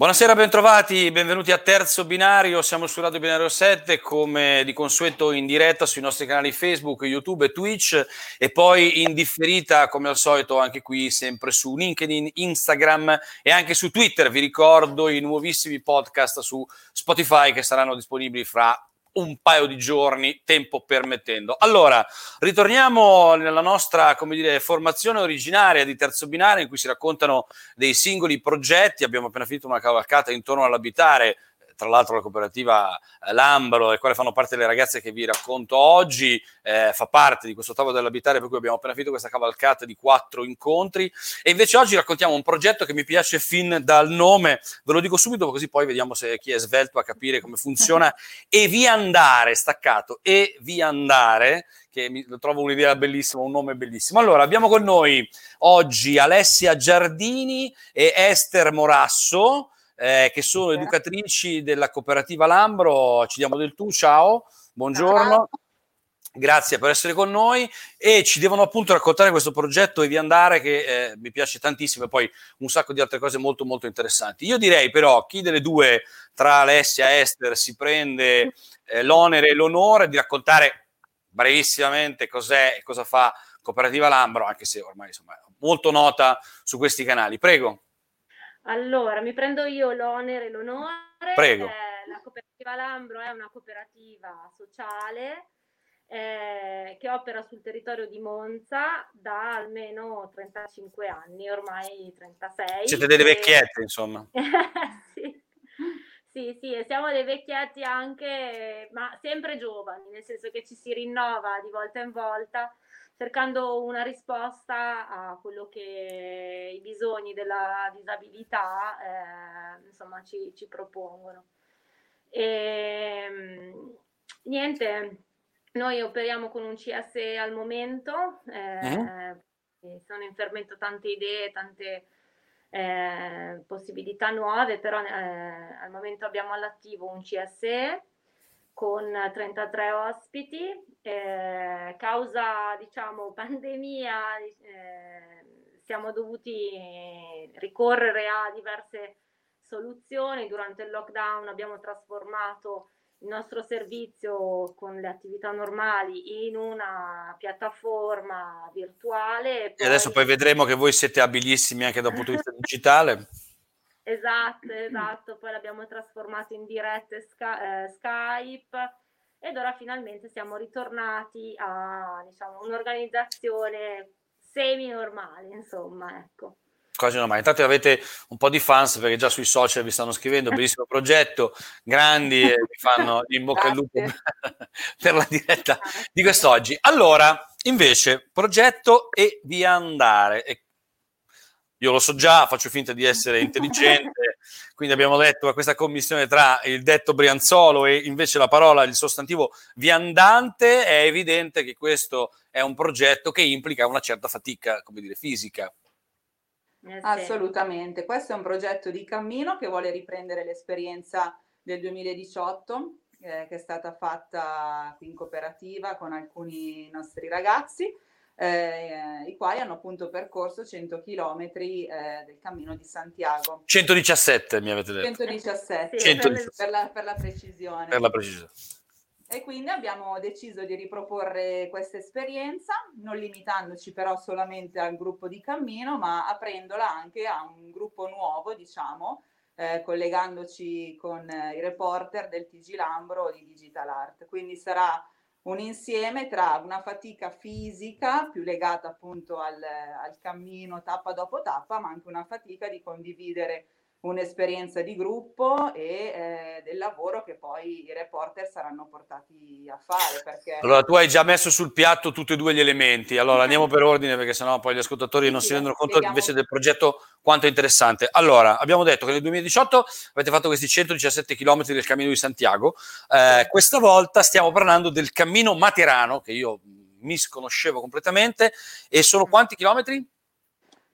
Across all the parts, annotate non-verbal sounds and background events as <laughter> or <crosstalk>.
Buonasera, bentrovati, benvenuti a Terzo Binario, siamo su Radio Binario 7 come di consueto in diretta sui nostri canali Facebook, YouTube e Twitch e poi in differita come al solito anche qui sempre su LinkedIn, Instagram e anche su Twitter. Vi ricordo i nuovissimi podcast su Spotify che saranno disponibili fra un paio di giorni, tempo permettendo. Allora, ritorniamo nella nostra, come dire, formazione originaria di terzo binario in cui si raccontano dei singoli progetti. Abbiamo appena finito una cavalcata intorno all'abitare tra l'altro la cooperativa eh, Lambro, del quale fanno parte le ragazze che vi racconto oggi, eh, fa parte di questo tavolo dell'abitare per cui abbiamo appena finito questa cavalcata di quattro incontri. E invece oggi raccontiamo un progetto che mi piace fin dal nome, ve lo dico subito così poi vediamo se chi è svelto a capire come funziona. <laughs> E via andare, staccato, e via andare che mi trovo un'idea bellissima, un nome bellissimo. Allora, abbiamo con noi oggi Alessia Giardini e Esther Morasso, eh, che sono educatrici della cooperativa Lambro. Ci diamo del tu, ciao, buongiorno. Grazie per essere con noi e ci devono appunto raccontare questo progetto e vi andare che eh, mi piace tantissimo e poi un sacco di altre cose molto molto interessanti. Io direi però chi delle due tra Alessia e Esther si prende eh, l'onere e l'onore di raccontare brevissimamente cos'è e cosa fa Cooperativa Lambro, anche se ormai insomma molto nota su questi canali. Prego. Allora, mi prendo io l'onere e l'onore. Prego. Eh, la cooperativa Lambro è una cooperativa sociale eh, che opera sul territorio di Monza da almeno 35 anni, ormai 36. Siete delle vecchiette, insomma. <laughs> sì. Sì, sì, e siamo dei vecchietti anche, ma sempre giovani, nel senso che ci si rinnova di volta in volta cercando una risposta a quello che i bisogni della disabilità eh, insomma ci, ci, propongono. E, ehm, niente, noi operiamo con un CS al momento, eh, mm. sono in fermento tante idee, tante eh, possibilità nuove, però eh, al momento abbiamo all'attivo un CSE con 33 ospiti, eh, causa diciamo <laughs> pandemia eh, siamo dovuti ricorrere a diverse soluzioni, durante il lockdown abbiamo trasformato il nostro servizio con le attività normali in una piattaforma virtuale. E, poi... e adesso poi vedremo che voi siete abilissimi anche dal punto di vista digitale. Esatto, esatto, poi l'abbiamo trasformato in dirette eh, Skype ed ora finalmente siamo ritornati a diciamo, un'organizzazione semi-normale, insomma, ecco. Quasi normale. Intanto avete un po' di fans perché già sui social vi stanno scrivendo, bellissimo <laughs> progetto, grandi e vi fanno <laughs> in bocca al lupo <laughs> per la diretta di quest'oggi. Allora, invece, progetto e via andare. E io lo so già, faccio finta di essere intelligente, quindi abbiamo detto questa commissione tra il detto Brianzolo e invece la parola, il sostantivo viandante, è evidente che questo è un progetto che implica una certa fatica, come dire, fisica. Eh Assolutamente, questo è un progetto di cammino che vuole riprendere l'esperienza del 2018 eh, che è stata fatta qui in cooperativa con alcuni nostri ragazzi eh, i quali hanno appunto percorso 100 km eh, del cammino di Santiago. 117 mi avete detto. 117, sì, 117. Per, la, per, la, precisione. Per la precisione. E quindi abbiamo deciso di riproporre questa esperienza, non limitandoci però solamente al gruppo di cammino, ma aprendola anche a un gruppo nuovo, diciamo, eh, collegandoci con eh, i reporter del TG Lambro di Digital Art. Quindi sarà un insieme tra una fatica fisica più legata appunto al, al cammino tappa dopo tappa, ma anche una fatica di condividere un'esperienza di gruppo e eh, del lavoro che poi i reporter saranno portati a fare. Perché... Allora, tu hai già messo sul piatto tutti e due gli elementi. Allora, andiamo <laughs> per ordine perché sennò poi gli ascoltatori sì, non si rendono conto spieghiamo... invece del progetto quanto è interessante. Allora, abbiamo detto che nel 2018 avete fatto questi 117 km del Cammino di Santiago. Eh, questa volta stiamo parlando del Cammino Materano, che io mi sconoscevo completamente. E sono quanti chilometri?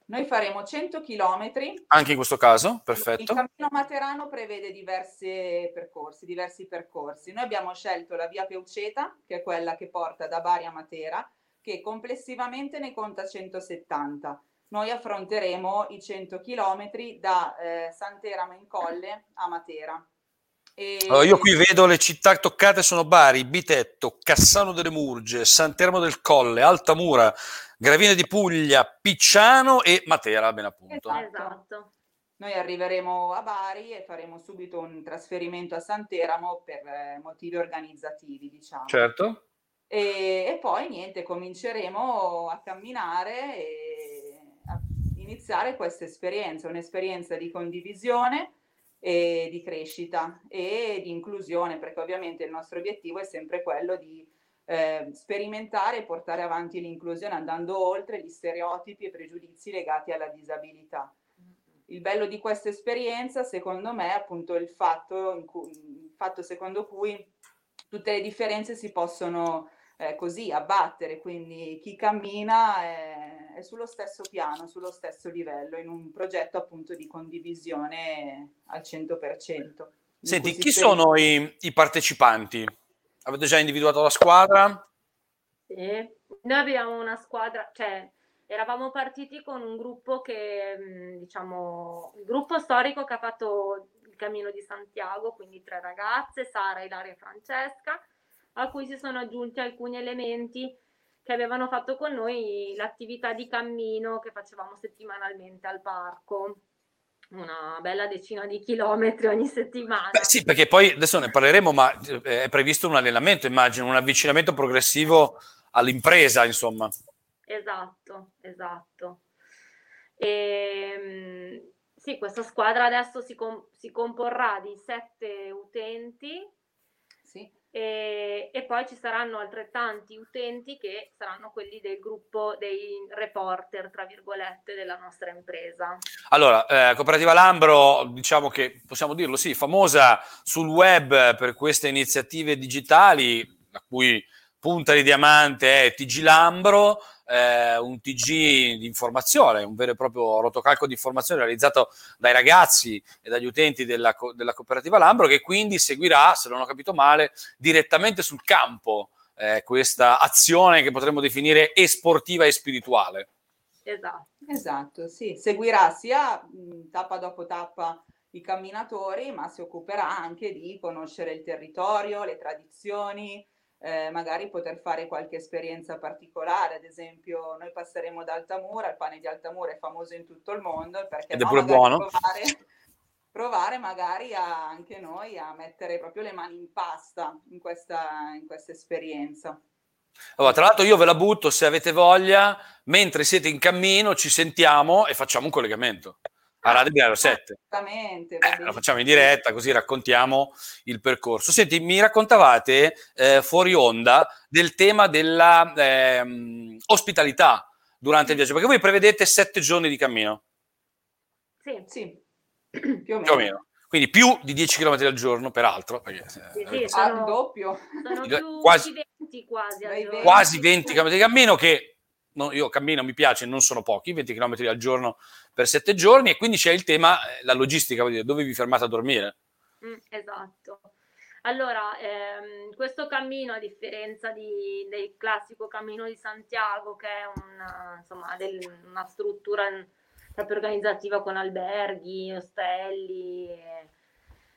Noi faremo 100 km. Anche in questo caso, perfetto. Il cammino Materano prevede diversi percorsi, diversi percorsi. Noi abbiamo scelto la via Peuceta, che è quella che porta da Bari a Matera, che complessivamente ne conta 170. noi affronteremo i 100 km da eh, Santeramo in Colle a Matera. E... Allora, io qui vedo le città toccate sono Bari, Bitetto, Cassano delle Murge, Santeramo del Colle, Altamura, Gravina di Puglia, Picciano e Matera, ben appunto. Esatto. esatto. Noi arriveremo a Bari e faremo subito un trasferimento a Santeramo per eh, motivi organizzativi, diciamo. Certo. E, e, poi niente, cominceremo a camminare e a iniziare questa esperienza, un'esperienza di condivisione e di crescita e di inclusione, perché ovviamente il nostro obiettivo è sempre quello di eh, sperimentare e portare avanti l'inclusione andando oltre gli stereotipi e pregiudizi legati alla disabilità. Il bello di questa esperienza, secondo me, è appunto il fatto, cui, il fatto secondo cui tutte le differenze si possono eh, così abbattere, quindi chi cammina è, è, sullo stesso piano, sullo stesso livello, in un progetto appunto di condivisione al 100%. Senti, chi sono i, i partecipanti? Avete già individuato la squadra? Sì, noi abbiamo una squadra, cioè eravamo partiti con un gruppo che, mm, diciamo, il gruppo storico che ha fatto il Cammino di Santiago, quindi tre ragazze, Sara, Ilaria e Francesca, a cui si sono aggiunti alcuni elementi che avevano fatto con noi l'attività di cammino che facevamo settimanalmente al parco una bella decina di chilometri ogni settimana. Beh, sì, perché poi adesso ne parleremo, ma eh, è previsto un allenamento, immagino, un avvicinamento progressivo all'impresa, insomma. Esatto, esatto. E, ehm, sì, questa squadra adesso si, com- si comporrà di sette utenti. E, e, poi ci saranno altrettanti utenti che saranno quelli del gruppo dei reporter, tra virgolette, della nostra impresa. Allora, eh, Cooperativa Lambro, diciamo che possiamo dirlo, sì, famosa sul web per queste iniziative digitali, la cui punta di diamante è TG Lambro, eh, un TG di informazione, un vero e proprio rotocalco di informazione realizzato dai ragazzi e dagli utenti della, della cooperativa Lambro, che quindi seguirà, se non ho capito male, direttamente sul campo eh, questa azione che potremmo definire esportiva e spirituale. Esatto. Esatto, sì, seguirà sia mh, tappa dopo tappa i camminatori, ma si occuperà anche di conoscere il territorio, le tradizioni, eh, magari poter fare qualche esperienza particolare, ad esempio noi passeremo da Altamura, il pane di Altamura è famoso in tutto il mondo, perché Ed è pure buono. Provare, <laughs> provare magari a, anche noi a mettere proprio le mani in pasta in questa, in questa esperienza. Allora, tra l'altro io ve la butto se avete voglia, mentre siete in cammino ci sentiamo e facciamo un collegamento a Radio Binario 7. Esattamente. Eh, lo facciamo in diretta, così raccontiamo il percorso. Senti, mi raccontavate eh, fuori onda del tema della eh, ospitalità durante il viaggio, perché voi prevedete sette giorni di cammino. Sì, sì. Più o meno. Più o meno. Quindi più di 10 km al giorno, peraltro. Perché, sì, sì, eh, sono, doppio. Sono quasi, 20 quasi. Quasi 20 km di cammino che no, io cammino, mi piace, non sono pochi, 20 km al giorno per 7 giorni e quindi c'è il tema, eh, la logistica, vuol dire, dove vi fermate a dormire? Mm, esatto. Allora, ehm, questo cammino, a differenza di, del classico cammino di Santiago, che è una, insomma, del, una struttura proprio organizzativa con alberghi, ostelli e,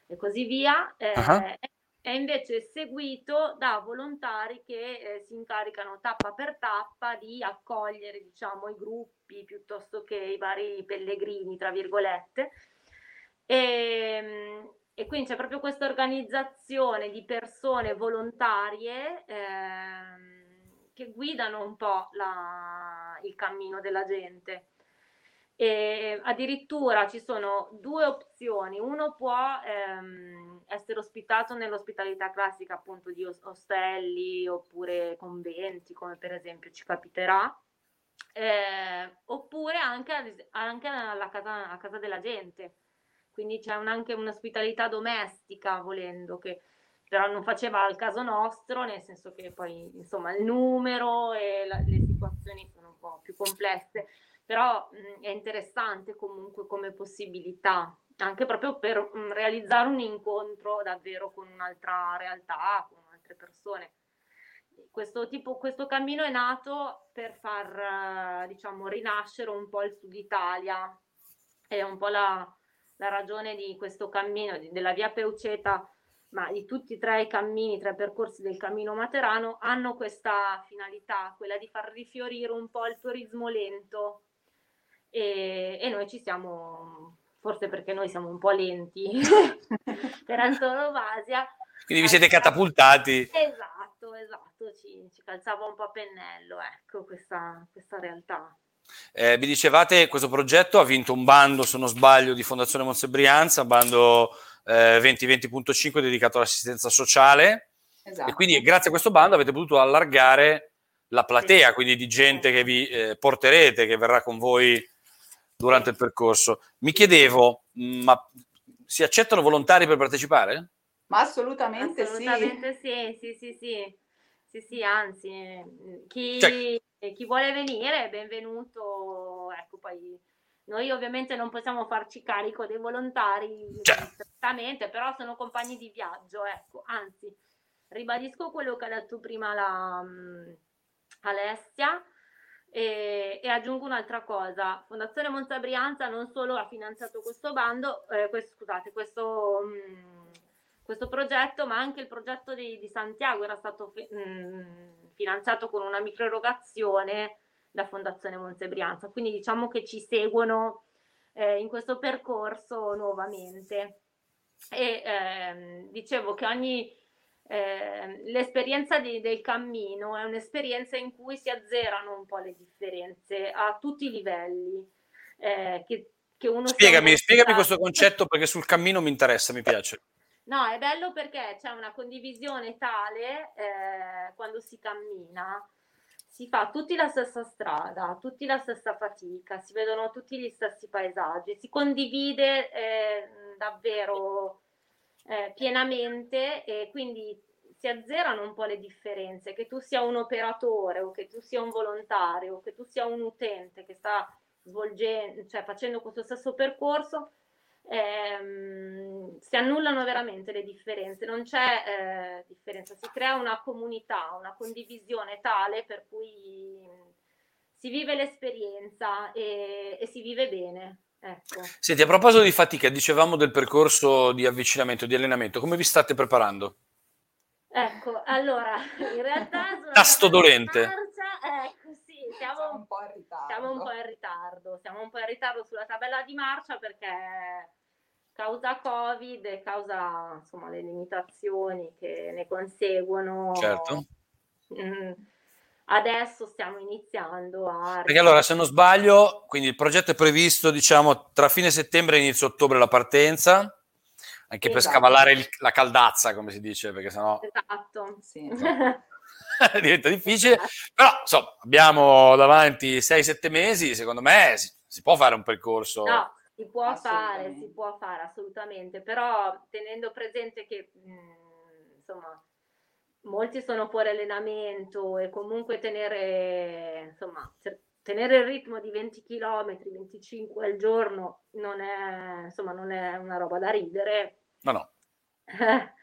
e così via, eh, uh-huh è invece seguito da volontari che eh, si incaricano tappa per tappa di accogliere diciamo, i gruppi piuttosto che i vari pellegrini, tra virgolette. E, ehm, e quindi c'è proprio questa organizzazione di persone volontarie eh, che guidano un po' la, il cammino della gente. E addirittura ci sono due opzioni, uno può ehm, essere ospitato nell'ospitalità classica appunto di ostelli oppure conventi, come per esempio ci capiterà, eh, oppure anche, anche alla casa, a casa della gente. Quindi c'è un, anche un'ospitalità domestica, volendo, che però non faceva al caso nostro, nel senso che poi insomma il numero e la, le situazioni sono un po' più complesse però mh, è interessante comunque come possibilità, anche proprio per mh, realizzare un incontro davvero con un'altra realtà, con altre persone. questo, tipo, questo cammino è nato per far, diciamo, rinascere un po' il Sud Italia. È un po' la, la ragione di questo cammino, di, della via Peuceta, ma di tutti e tre i cammini, tre percorsi del cammino materano, hanno questa finalità, quella di far rifiorire un po' il turismo lento. E, e noi ci siamo, forse perché noi siamo un po' lenti <laughs> per antonomasia. Quindi vi siete catapultati. Esatto, esatto, ci, ci calzava un po' a pennello, ecco, questa, questa realtà. Eh, mi dicevate questo progetto ha vinto un bando, se non sbaglio, di Fondazione Monse Brianza, bando eh, 2020.5 dedicato all'assistenza sociale. Esatto. E quindi grazie a questo bando avete potuto allargare la platea, quindi di gente che vi eh, porterete, che verrà con voi durante il percorso. Mi chiedevo, ma si accettano volontari per partecipare? Ma assolutamente, assolutamente sì. sì. Sì, sì, sì, sì, sì, anzi, chi, cioè, chi vuole venire è benvenuto, ecco, poi noi ovviamente non possiamo farci carico dei volontari direttamente, certo. però sono compagni di viaggio, ecco, anzi, ribadisco quello che ha detto prima la, um, Alessia e, e, aggiungo un'altra cosa, Fondazione Monza Brianza non solo ha finanziato questo bando, eh, questo, scusate, questo... Um, questo progetto, ma anche il progetto di, di Santiago era stato fi- mh, mm, finanziato con una microerogazione da Fondazione Monte Brianza. Quindi diciamo che ci seguono eh, in questo percorso nuovamente. E ehm, dicevo che ogni eh, l'esperienza di, del cammino è un'esperienza in cui si azzerano un po' le differenze a tutti i livelli. Eh, che, che uno spiegami, spiegami questo concetto perché sul cammino mi interessa, mi piace. No, è bello perché c'è una condivisione tale eh, quando si cammina, si fa tutti la stessa strada, tutti la stessa fatica, si vedono tutti gli stessi paesaggi, si condivide eh, davvero eh, pienamente e quindi si azzerano un po' le differenze, che tu sia un operatore o che tu sia un volontario o che tu sia un utente che sta svolgendo, cioè facendo questo stesso percorso, ehm, si annullano veramente le differenze, non c'è eh, differenza, si crea una comunità, una condivisione tale per cui si vive l'esperienza e, e si vive bene. Ecco. Senti, a proposito di fatica, dicevamo del percorso di avvicinamento, di allenamento, come vi state preparando? Ecco, allora, in realtà... <laughs> Tasto dolente. Marcia, ecco, sì, siamo un po' in ritardo. Siamo un po' in ritardo, siamo un po' in ritardo sulla tabella di marcia perché causa Covid e causa insomma le limitazioni che ne conseguono. Certo. Mm, adesso stiamo iniziando a... Perché allora, se non sbaglio, quindi il progetto è previsto, diciamo, tra fine settembre e inizio ottobre la partenza, anche esatto. per scavallare il, la caldazza, come si dice, perché sennò... Esatto, sì. <laughs> diventa difficile, però insomma, abbiamo davanti 6-7 mesi, secondo me si, si, può fare un percorso. No, si può fare, si può fare assolutamente, però tenendo presente che mh, mm, insomma molti sono fuori allenamento e comunque tenere insomma tenere il ritmo di 20 km, 25 al giorno non è insomma non è una roba da ridere. No, no. <laughs>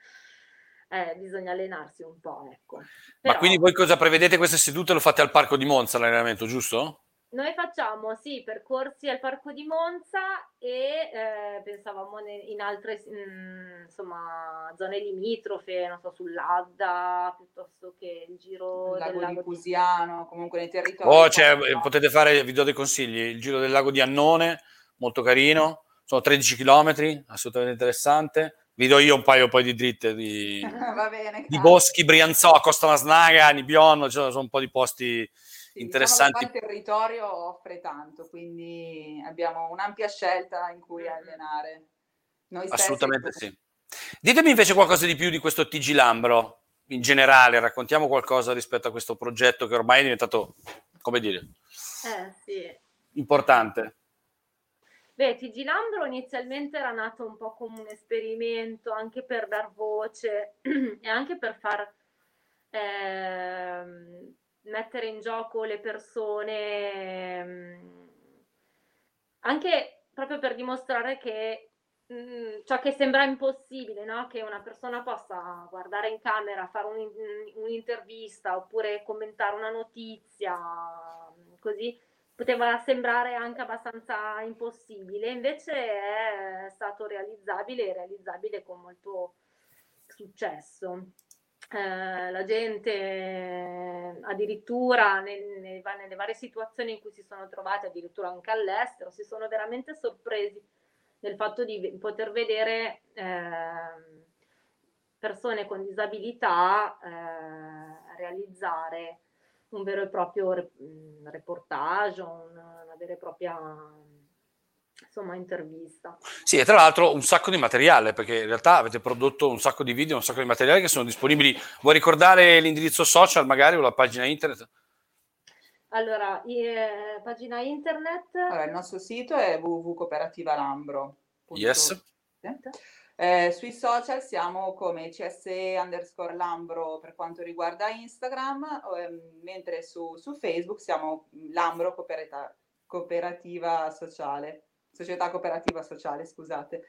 eh, bisogna allenarsi un po', ecco. Però... Ma quindi voi cosa prevedete queste sedute? Lo fate al parco di Monza l'allenamento, giusto? Noi facciamo sì percorsi al Parco di Monza e eh, pensavamo in altre mh, mm, insomma, zone limitrofe, non so, sull'Adda piuttosto che il giro il lago del lago di Pusiano, di... comunque nei territori. Oh, cioè, potete fare, vi do dei consigli, il giro del lago di Annone, molto carino, sono 13 km, assolutamente interessante. Vi do io un paio poi di dritte di, <laughs> bene, di boschi, Brianzò, Costa Masnaga, Nibionno, cioè, sono un po' di posti sì, interessanti. Diciamo il territorio offre tanto, quindi abbiamo un'ampia scelta in cui allenare. Noi Assolutamente sì. Ditemi invece qualcosa di più di questo TG Lambro, in generale, raccontiamo qualcosa rispetto a questo progetto che ormai è diventato, come dire, eh, sì. importante. Beh, TG Lambro inizialmente era nato un po' come un esperimento anche per dar voce <clears throat> e anche per far eh, mettere in gioco le persone, mm, anche proprio per dimostrare che mm, ciò che sembra impossibile, no? che una persona possa guardare in camera, fare un, un'intervista oppure commentare una notizia, così poteva sembrare anche abbastanza impossibile, invece è stato realizzabile e realizzabile con molto successo. Eh, la gente eh, addirittura nel, nel, nelle varie situazioni in cui si sono trovati, addirittura anche all'estero, si sono veramente sorpresi del fatto di poter vedere eh, persone con disabilità eh, realizzare un vero e proprio reportage, una, una vera e propria insomma, intervista. Sì, e tra l'altro un sacco di materiale, perché in realtà avete prodotto un sacco di video, un sacco di materiali che sono disponibili. Vuoi ricordare l'indirizzo social magari o la pagina internet? Allora, eh, pagina internet. Allora, il nostro sito è www.cooperativalambro.it. Yes. Eh, sui social siamo come CSE underscore Lambro per quanto riguarda Instagram, eh, mentre su, su, Facebook siamo Lambro Cooperativa, Cooperativa Sociale, Società Cooperativa Sociale, scusate.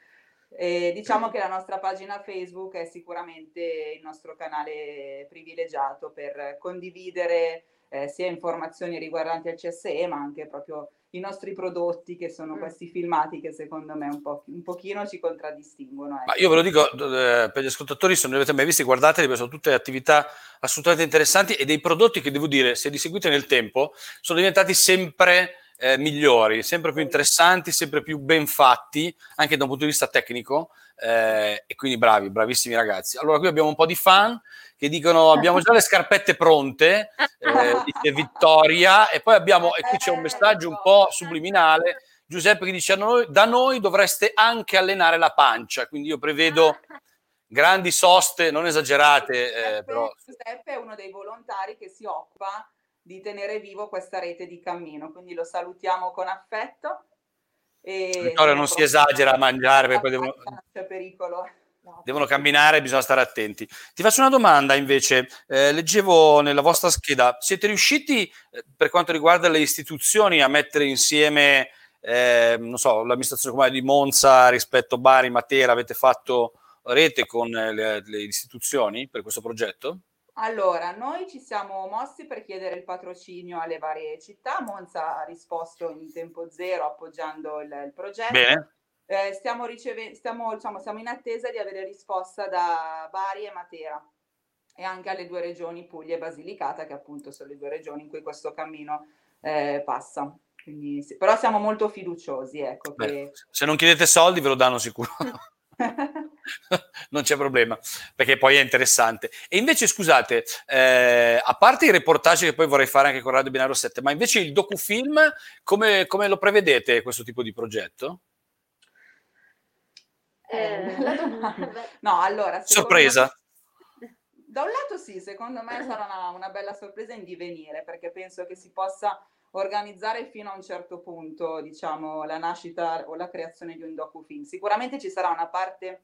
E diciamo <clears throat> che la nostra pagina Facebook è sicuramente il nostro canale privilegiato per condividere eh, sia informazioni riguardanti il CSE, ma anche proprio i nostri prodotti, che sono mm. questi filmati che secondo me un, po', un pochino ci contraddistinguono. Ecco. Ma io ve lo dico eh, per gli ascoltatori, se non li avete mai visti, guardateli, perché sono tutte attività assolutamente interessanti e dei prodotti che devo dire, se li seguite nel tempo, sono diventati sempre eh, migliori, sempre più interessanti, sempre più ben fatti, anche da un punto di vista tecnico, eh, e quindi bravi, bravissimi ragazzi. Allora qui abbiamo un po' di fan che dicono abbiamo già le scarpette pronte, eh, dice Vittoria, e poi abbiamo, e qui c'è un messaggio un po' subliminale, Giuseppe che dice noi, da noi dovreste anche allenare la pancia, quindi io prevedo grandi soste, non esagerate. Eh, però... Giuseppe è uno dei volontari che si occupa di tenere vivo questa rete di cammino, quindi lo salutiamo con affetto. Vittoria non si esagera a mangiare perché poi devono... C'è pericolo. Devono camminare, bisogna stare attenti. Ti faccio una domanda invece. Eh, leggevo nella vostra scheda, siete riusciti eh, per quanto riguarda le istituzioni a mettere insieme, eh, non so, l'amministrazione comunale di Monza rispetto a Bari, Matera, avete fatto rete con le, le istituzioni per questo progetto? Allora, noi ci siamo mossi per chiedere il patrocinio alle varie città. Monza ha risposto in tempo zero appoggiando il, il progetto. Bene. Eh, stiamo, riceve- stiamo, diciamo, siamo in attesa di avere risposta da Bari e Matera e anche alle due regioni Puglia e Basilicata, che appunto sono le due regioni in cui questo cammino eh, passa. Quindi. Però siamo molto fiduciosi. Ecco, Beh, che... Se non chiedete soldi ve lo danno sicuro. <laughs> <laughs> non c'è problema, perché poi è interessante. E invece, scusate, eh, a parte i reportage che poi vorrei fare anche con Radio Binario 7, ma invece il docufilm, come, come lo prevedete questo tipo di progetto? Eh, no, allora... Sorpresa. Me, da un lato sì, secondo me sarà una, una bella sorpresa in divenire, perché penso che si possa organizzare fino a un certo punto, diciamo, la nascita o la creazione di un docufilm. Sicuramente ci sarà una parte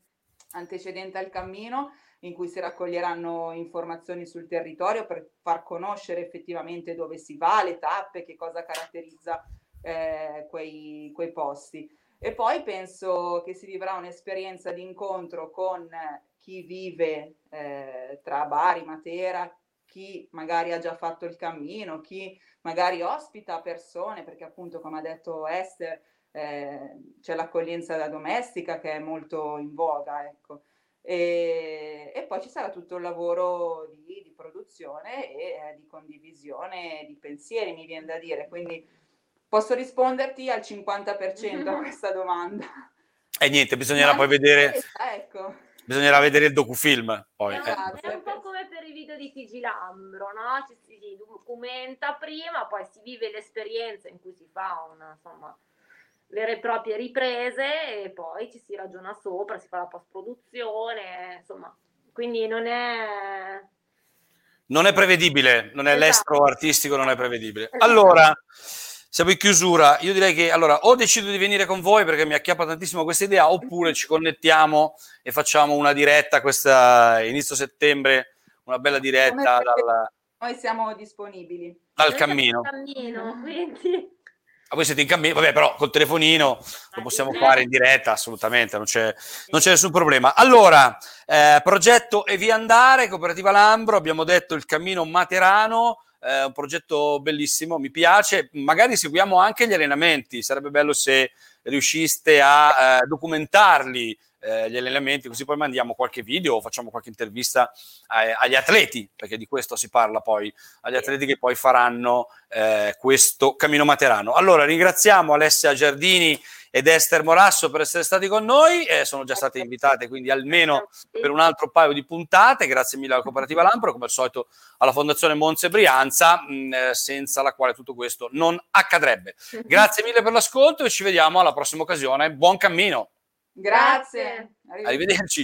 antecedente al cammino in cui si raccoglieranno informazioni sul territorio per far conoscere effettivamente dove si va, le tappe, che cosa caratterizza eh, quei, quei posti. E poi penso che si vivrà un'esperienza di incontro con chi vive eh, tra Bari, Matera, chi magari ha già fatto il cammino, chi magari ospita persone, perché appunto come ha detto Esther eh, c'è l'accoglienza da domestica che è molto in voga, ecco. E, e poi ci sarà tutto il lavoro di, di produzione e eh, di condivisione di pensieri, mi viene da dire. Quindi posso risponderti al 50% a <laughs> questa domanda. E niente, bisognerà Ma poi vedere. <laughs> Ecco. Bisognerà vedere il docufilm poi. Esatto, eh. È un po' video di Tigi Lambro, no? Ci si documenta prima, poi si vive l'esperienza in cui si fa una, insomma, vere e proprie riprese e poi ci si ragiona sopra, si fa la post-produzione, insomma, quindi non è... Non è prevedibile, non è esatto. l'estro artistico, non è prevedibile. Esatto. Allora, siamo in chiusura. Io direi che allora o decido di venire con voi perché mi acchiappa tantissimo questa idea, oppure ci connettiamo e facciamo una diretta questa inizio settembre, una bella diretta dal, noi siamo disponibili. Dal cammino. cammino quindi... Ma voi siete in cammino, vabbè, però col telefonino lo possiamo fare in diretta, assolutamente, non c'è, non c'è nessun problema. Allora, eh, progetto e via andare, Cooperativa Lambro, abbiamo detto il cammino Materano, eh, un progetto bellissimo, mi piace, magari seguiamo anche gli allenamenti, sarebbe bello se riusciste a eh, documentarli eh, gli allenamenti, così poi mandiamo qualche video o facciamo qualche intervista eh, agli atleti, perché di questo si parla poi, agli atleti che poi faranno eh, questo cammino materano. Allora ringraziamo Alessia Giardini ed Esther Morasso per essere stati con noi, eh, sono già state invitate quindi almeno per un altro paio di puntate, grazie mille alla Cooperativa Lampro, come al solito alla Fondazione Monze Brianza, mh, eh, senza la quale tutto questo non accadrebbe. <laughs> Grazie mille per l'ascolto e ci vediamo alla prossima occasione, buon cammino! Grazie. Arrivederci.